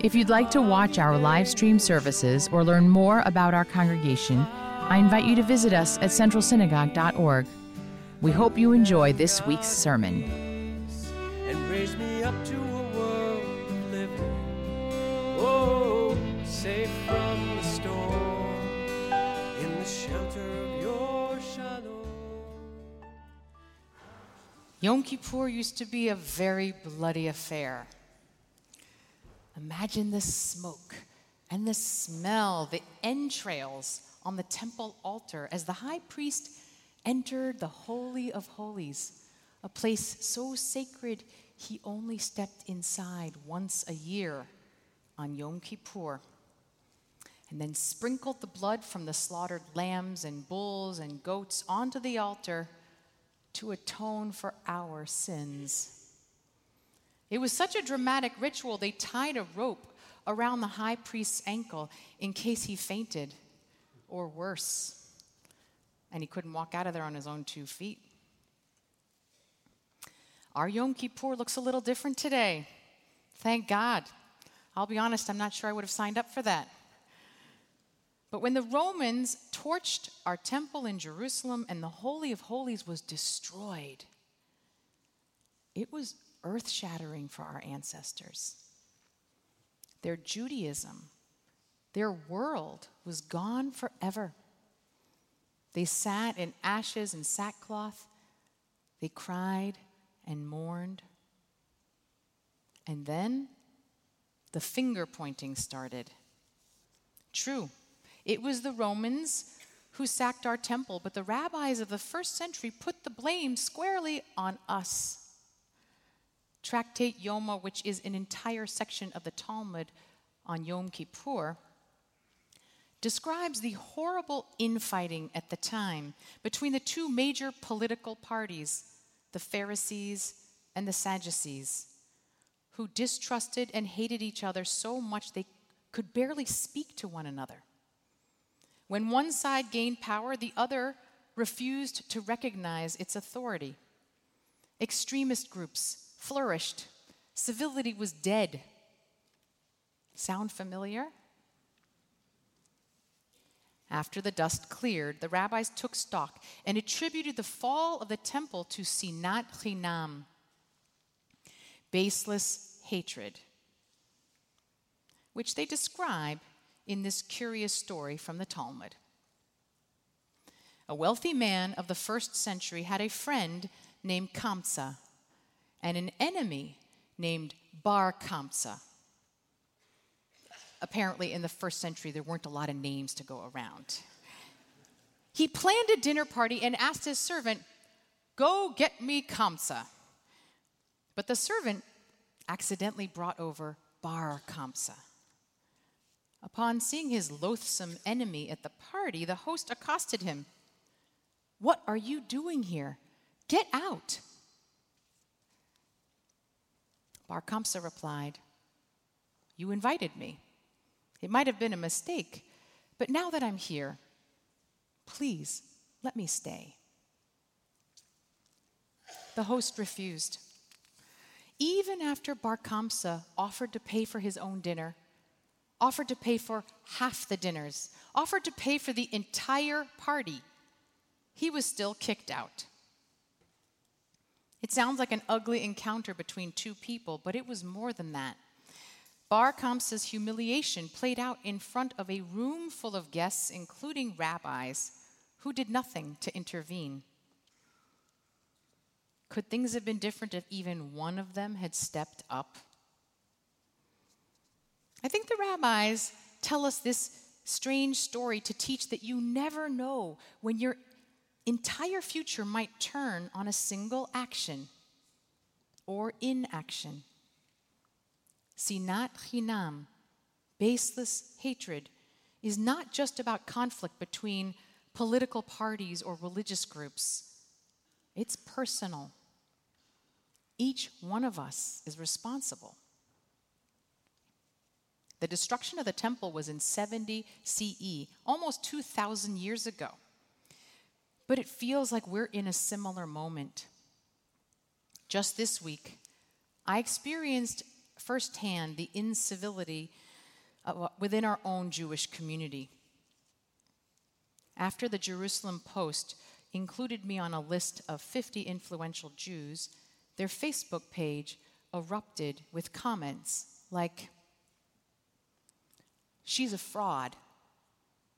If you'd like to watch our live stream services or learn more about our congregation, I invite you to visit us at centralsynagogue.org. We hope you enjoy this week's sermon. and raise me up to a world of living. Oh, safe from the storm, in the shelter of your shalom. Yom Kippur used to be a very bloody affair. Imagine the smoke and the smell, the entrails on the temple altar as the high priest entered the Holy of Holies, a place so sacred he only stepped inside once a year on Yom Kippur, and then sprinkled the blood from the slaughtered lambs and bulls and goats onto the altar to atone for our sins. It was such a dramatic ritual, they tied a rope around the high priest's ankle in case he fainted, or worse, and he couldn't walk out of there on his own two feet. Our Yom Kippur looks a little different today. Thank God. I'll be honest, I'm not sure I would have signed up for that. But when the Romans torched our temple in Jerusalem and the Holy of Holies was destroyed, it was earth shattering for our ancestors. Their Judaism, their world was gone forever. They sat in ashes and sackcloth, they cried and mourned. And then the finger pointing started. True, it was the Romans who sacked our temple, but the rabbis of the first century put the blame squarely on us. Tractate Yoma, which is an entire section of the Talmud on Yom Kippur, describes the horrible infighting at the time between the two major political parties, the Pharisees and the Sadducees, who distrusted and hated each other so much they could barely speak to one another. When one side gained power, the other refused to recognize its authority. Extremist groups flourished. Civility was dead. Sound familiar? After the dust cleared, the rabbis took stock and attributed the fall of the temple to sinat chinam, baseless hatred, which they describe in this curious story from the Talmud. A wealthy man of the first century had a friend named Kamsa and an enemy named Bar Kamsa. Apparently, in the first century, there weren't a lot of names to go around. He planned a dinner party and asked his servant, Go get me Kamsa. But the servant accidentally brought over Bar Kamsa. Upon seeing his loathsome enemy at the party, the host accosted him. What are you doing here? Get out. Bar Kamsa replied, You invited me. It might have been a mistake, but now that I'm here, please let me stay. The host refused. Even after Bar Kamsa offered to pay for his own dinner, offered to pay for half the dinners, offered to pay for the entire party, he was still kicked out. It sounds like an ugly encounter between two people, but it was more than that. Bar Kamsa's humiliation played out in front of a room full of guests, including rabbis, who did nothing to intervene. Could things have been different if even one of them had stepped up? I think the rabbis tell us this strange story to teach that you never know when your entire future might turn on a single action or inaction. Sinat chinam, baseless hatred is not just about conflict between political parties or religious groups, it's personal. Each one of us is responsible. The destruction of the temple was in 70 CE, almost 2,000 years ago. But it feels like we're in a similar moment. Just this week, I experienced firsthand the incivility uh, within our own Jewish community. After the Jerusalem Post included me on a list of 50 influential Jews, their Facebook page erupted with comments like, She's a fraud.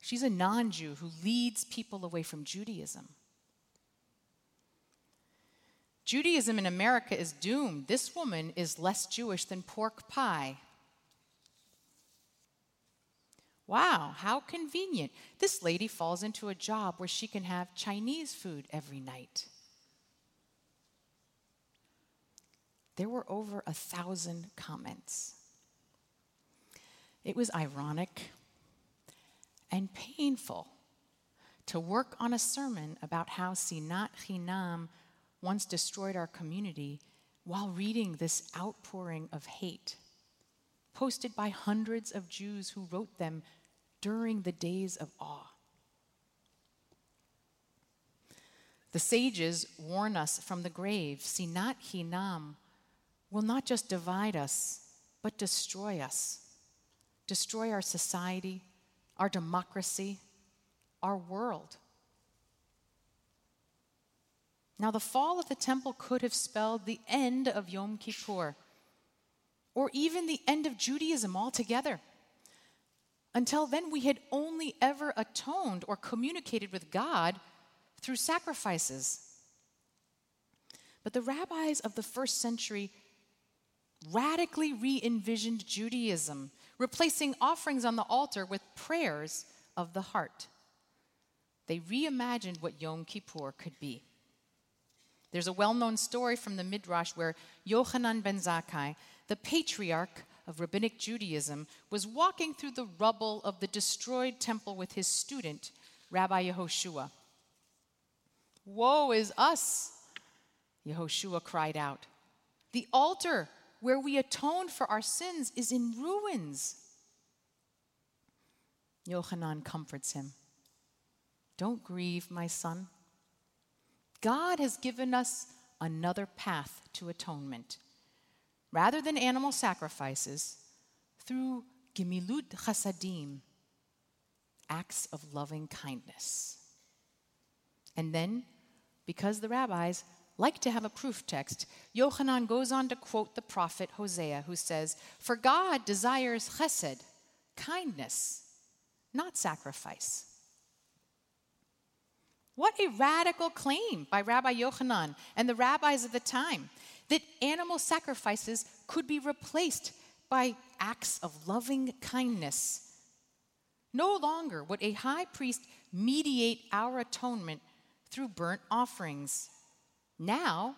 She's a non Jew who leads people away from Judaism. Judaism in America is doomed. This woman is less Jewish than pork pie. Wow, how convenient. This lady falls into a job where she can have Chinese food every night. There were over a thousand comments. It was ironic and painful to work on a sermon about how Sinat Chinam once destroyed our community while reading this outpouring of hate, posted by hundreds of Jews who wrote them during the days of awe. The sages warn us from the grave Sinat Chinam will not just divide us, but destroy us, destroy our society, our democracy, our world. Now, the fall of the temple could have spelled the end of Yom Kippur, or even the end of Judaism altogether. Until then, we had only ever atoned or communicated with God through sacrifices. But the rabbis of the first century radically re envisioned Judaism, replacing offerings on the altar with prayers of the heart. They reimagined what Yom Kippur could be. There's a well known story from the Midrash where Yochanan ben Zakkai, the patriarch of rabbinic Judaism, was walking through the rubble of the destroyed temple with his student, Rabbi Yehoshua. Woe is us, Yehoshua cried out. The altar where we atone for our sins is in ruins. Yochanan comforts him. Don't grieve, my son. God has given us another path to atonement. Rather than animal sacrifices, through gemilut chasadim, acts of loving kindness. And then, because the rabbis like to have a proof text, Yochanan goes on to quote the prophet Hosea, who says, For God desires chesed, kindness, not sacrifice. What a radical claim by Rabbi Yochanan and the rabbis of the time that animal sacrifices could be replaced by acts of loving kindness. No longer would a high priest mediate our atonement through burnt offerings. Now,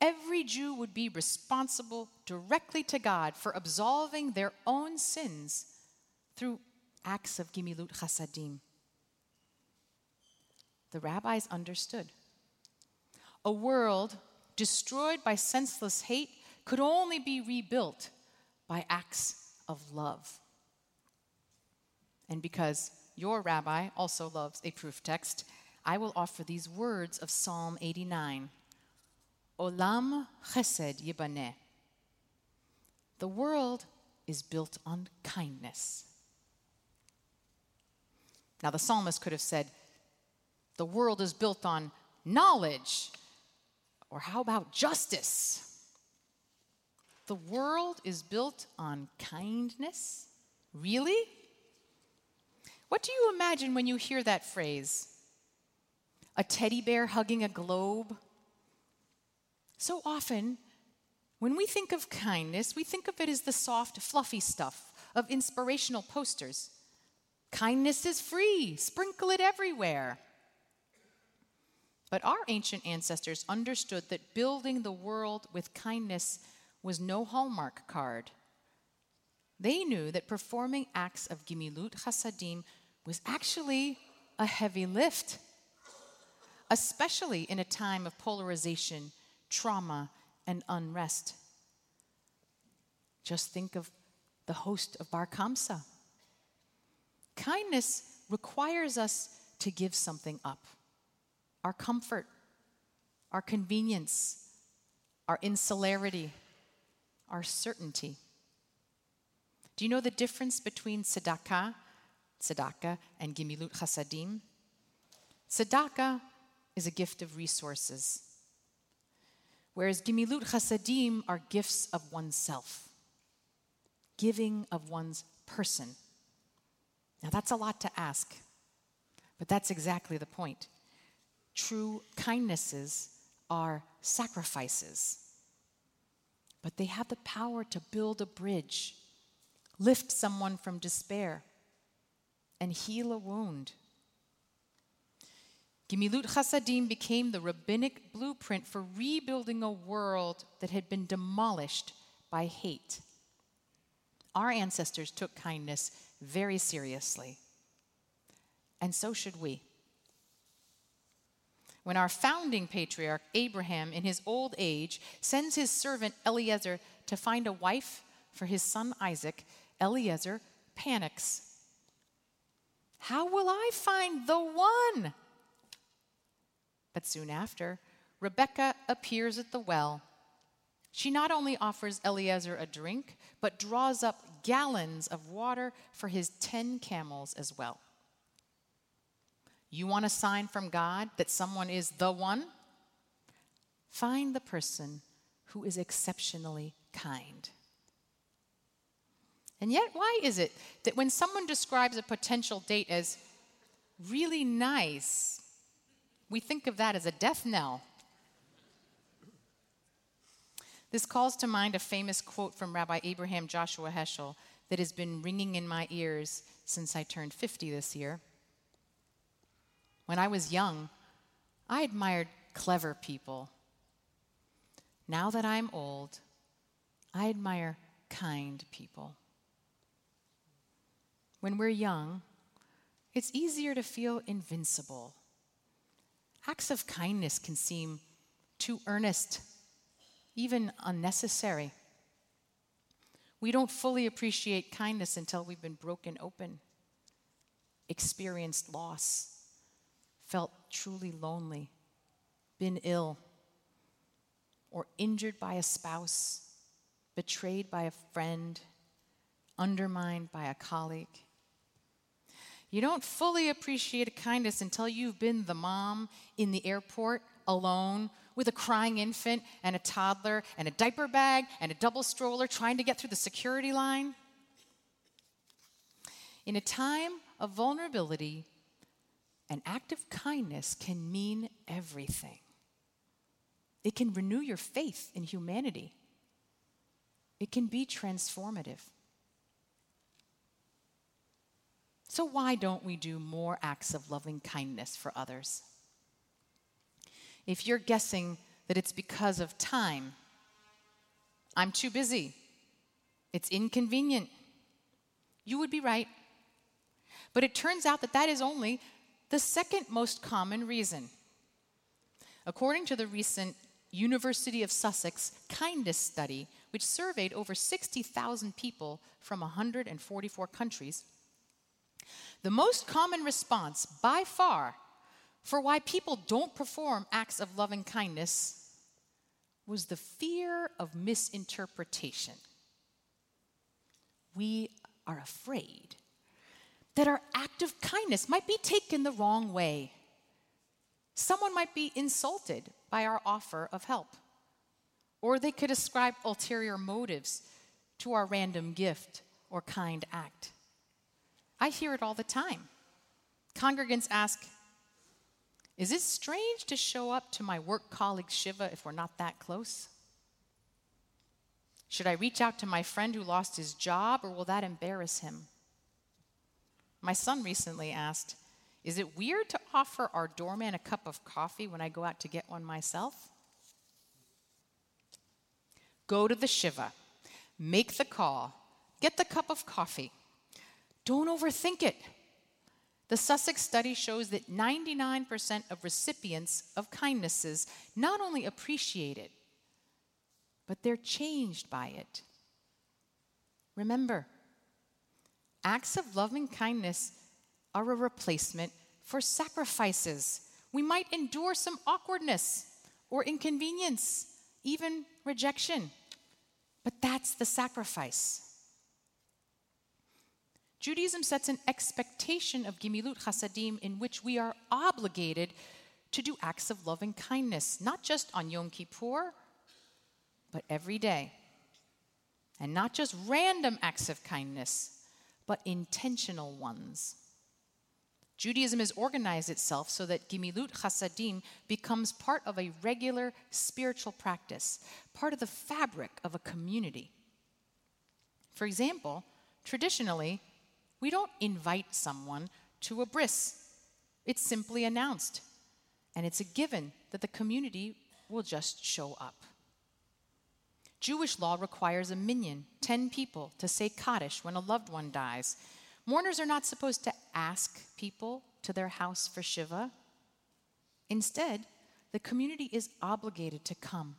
every Jew would be responsible directly to God for absolving their own sins through acts of gimilut chasadim the rabbis understood. A world destroyed by senseless hate could only be rebuilt by acts of love. And because your rabbi also loves a proof text, I will offer these words of Psalm 89 Olam chesed yibaneh. The world is built on kindness. Now, the psalmist could have said, the world is built on knowledge. Or how about justice? The world is built on kindness? Really? What do you imagine when you hear that phrase? A teddy bear hugging a globe? So often, when we think of kindness, we think of it as the soft, fluffy stuff of inspirational posters. Kindness is free, sprinkle it everywhere. But our ancient ancestors understood that building the world with kindness was no Hallmark card. They knew that performing acts of gimilut chasadim was actually a heavy lift, especially in a time of polarization, trauma, and unrest. Just think of the host of Bar Kamsa. Kindness requires us to give something up our comfort, our convenience, our insularity, our certainty. Do you know the difference between tzedakah, tzedakah, and gimilut chasadim? Tzedakah is a gift of resources, whereas gimilut chasadim are gifts of oneself, giving of one's person. Now, that's a lot to ask, but that's exactly the point. True kindnesses are sacrifices, but they have the power to build a bridge, lift someone from despair, and heal a wound. Gimilut Chasadim became the rabbinic blueprint for rebuilding a world that had been demolished by hate. Our ancestors took kindness very seriously, and so should we. When our founding patriarch, Abraham, in his old age, sends his servant Eliezer to find a wife for his son Isaac, Eliezer panics. How will I find the one? But soon after, Rebecca appears at the well. She not only offers Eliezer a drink, but draws up gallons of water for his 10 camels as well. You want a sign from God that someone is the one? Find the person who is exceptionally kind. And yet, why is it that when someone describes a potential date as really nice, we think of that as a death knell? This calls to mind a famous quote from Rabbi Abraham Joshua Heschel that has been ringing in my ears since I turned 50 this year. When I was young, I admired clever people. Now that I'm old, I admire kind people. When we're young, it's easier to feel invincible. Acts of kindness can seem too earnest, even unnecessary. We don't fully appreciate kindness until we've been broken open, experienced loss, felt truly lonely, been ill, or injured by a spouse, betrayed by a friend, undermined by a colleague. You don't fully appreciate a kindness until you've been the mom in the airport alone with a crying infant and a toddler and a diaper bag and a double stroller trying to get through the security line. In a time of vulnerability, an act of kindness can mean everything. It can renew your faith in humanity. It can be transformative. So, why don't we do more acts of loving kindness for others? If you're guessing that it's because of time, I'm too busy, it's inconvenient, you would be right. But it turns out that that is only the second most common reason. According to the recent University of Sussex Kindness Study, which surveyed over 60,000 people from 144 countries, the most common response by far for why people don't perform acts of loving kindness was the fear of misinterpretation. We are afraid that our act of kindness might be taken the wrong way. Someone might be insulted by our offer of help, or they could ascribe ulterior motives to our random gift or kind act. I hear it all the time. Congregants ask, Is it strange to show up to my work colleague Shiva if we're not that close? Should I reach out to my friend who lost his job, or will that embarrass him? My son recently asked, Is it weird to offer our doorman a cup of coffee when I go out to get one myself? Go to the Shiva, make the call, get the cup of coffee. Don't overthink it. The Sussex study shows that 99% of recipients of kindnesses not only appreciate it, but they're changed by it. Remember, acts of loving kindness are a replacement for sacrifices. We might endure some awkwardness or inconvenience, even rejection, but that's the sacrifice. Judaism sets an expectation of Gimilut Chasadim in which we are obligated to do acts of loving kindness, not just on Yom Kippur, but every day. And not just random acts of kindness, but intentional ones. Judaism has organized itself so that Gimilut Chasadim becomes part of a regular spiritual practice, part of the fabric of a community. For example, traditionally, we don't invite someone to a bris. It's simply announced, and it's a given that the community will just show up. Jewish law requires a minyan, 10 people, to say Kaddish when a loved one dies. Mourners are not supposed to ask people to their house for Shiva. Instead, the community is obligated to come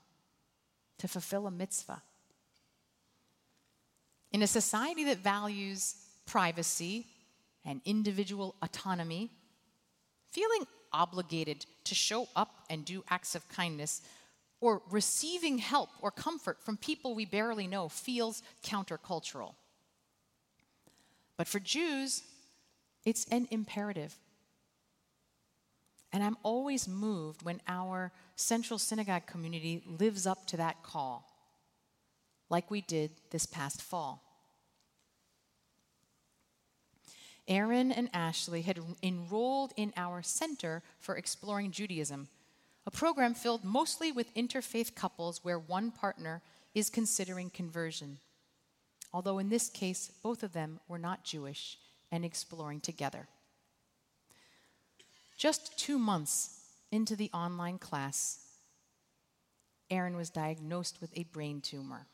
to fulfill a mitzvah. In a society that values privacy and individual autonomy, feeling obligated to show up and do acts of kindness or receiving help or comfort from people we barely know feels countercultural. But for Jews, it's an imperative. And I'm always moved when our Central Synagogue community lives up to that call, like we did this past fall. Aaron and Ashley had enrolled in our Center for Exploring Judaism, a program filled mostly with interfaith couples where one partner is considering conversion. Although in this case, both of them were not Jewish and exploring together. Just two months into the online class, Aaron was diagnosed with a brain tumor.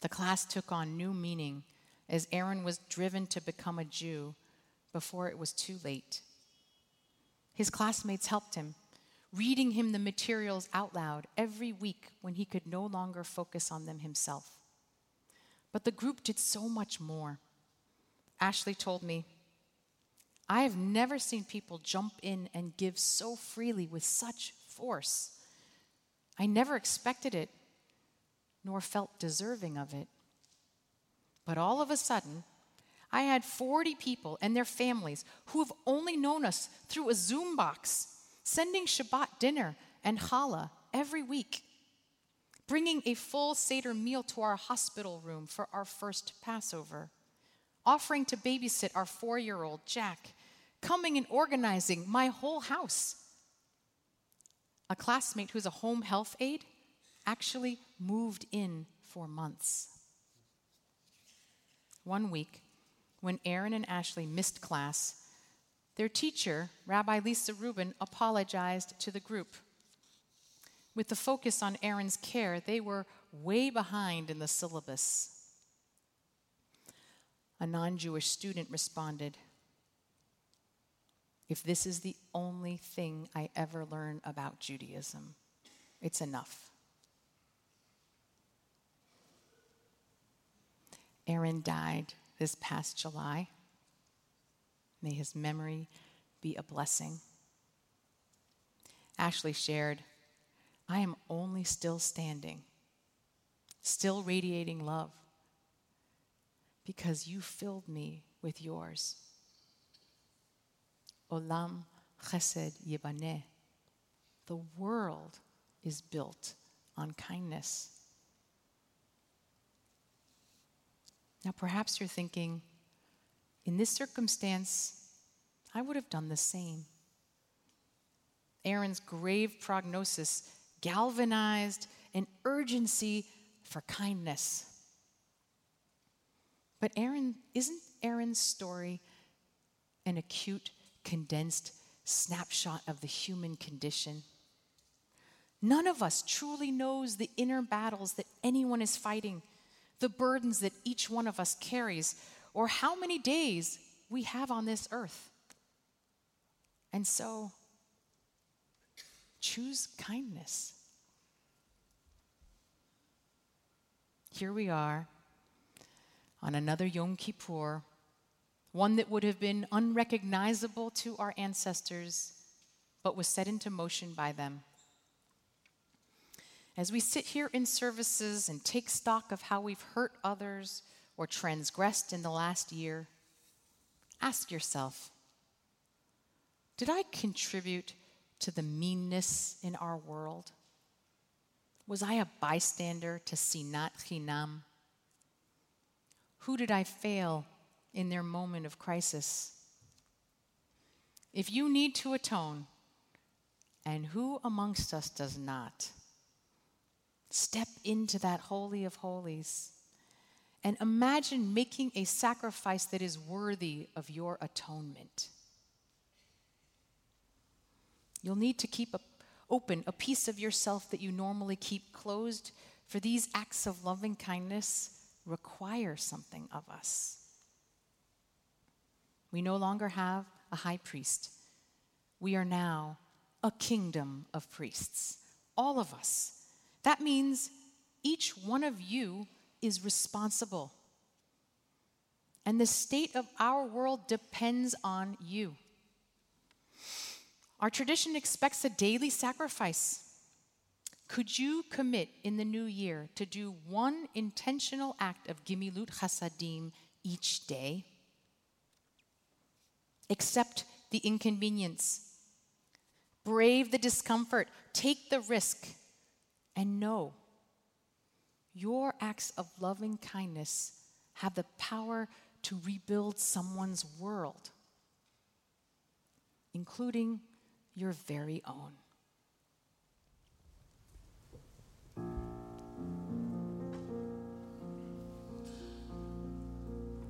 The class took on new meaning as Aaron was driven to become a Jew before it was too late. His classmates helped him, reading him the materials out loud every week when he could no longer focus on them himself. But the group did so much more. Ashley told me, I have never seen people jump in and give so freely with such force. I never expected it, nor felt deserving of it. But all of a sudden, I had 40 people and their families who have only known us through a Zoom box, sending Shabbat dinner and challah every week, bringing a full Seder meal to our hospital room for our first Passover, offering to babysit our four year old Jack, coming and organizing my whole house. A classmate who's a home health aide actually moved in for months. One week, when Aaron and Ashley missed class, their teacher, Rabbi Lisa Rubin, apologized to the group. With the focus on Aaron's care, they were way behind in the syllabus. A non Jewish student responded, If this is the only thing I ever learn about Judaism, it's enough. Aaron died this past July. May his memory be a blessing. Ashley shared, I am only still standing, still radiating love, because you filled me with yours. Olam chesed yibaneh. The world is built on kindness. Now, perhaps you're thinking, in this circumstance, I would have done the same. Aaron's grave prognosis galvanized an urgency for kindness. But Aaron, isn't Aaron's story an acute, condensed snapshot of the human condition? None of us truly knows the inner battles that anyone is fighting the burdens that each one of us carries, or how many days we have on this earth. And so, choose kindness. Here we are on another Yom Kippur, one that would have been unrecognizable to our ancestors, but was set into motion by them. As we sit here in services and take stock of how we've hurt others or transgressed in the last year, ask yourself Did I contribute to the meanness in our world? Was I a bystander to Sinat Chinam? Who did I fail in their moment of crisis? If you need to atone, and who amongst us does not? Step into that Holy of Holies and imagine making a sacrifice that is worthy of your atonement. You'll need to keep a, open a piece of yourself that you normally keep closed, for these acts of loving kindness require something of us. We no longer have a high priest. We are now a kingdom of priests, all of us. That means each one of you is responsible. And the state of our world depends on you. Our tradition expects a daily sacrifice. Could you commit in the new year to do one intentional act of Gimilut Chasadim each day? Accept the inconvenience, brave the discomfort, take the risk, and know your acts of loving kindness have the power to rebuild someone's world, including your very own.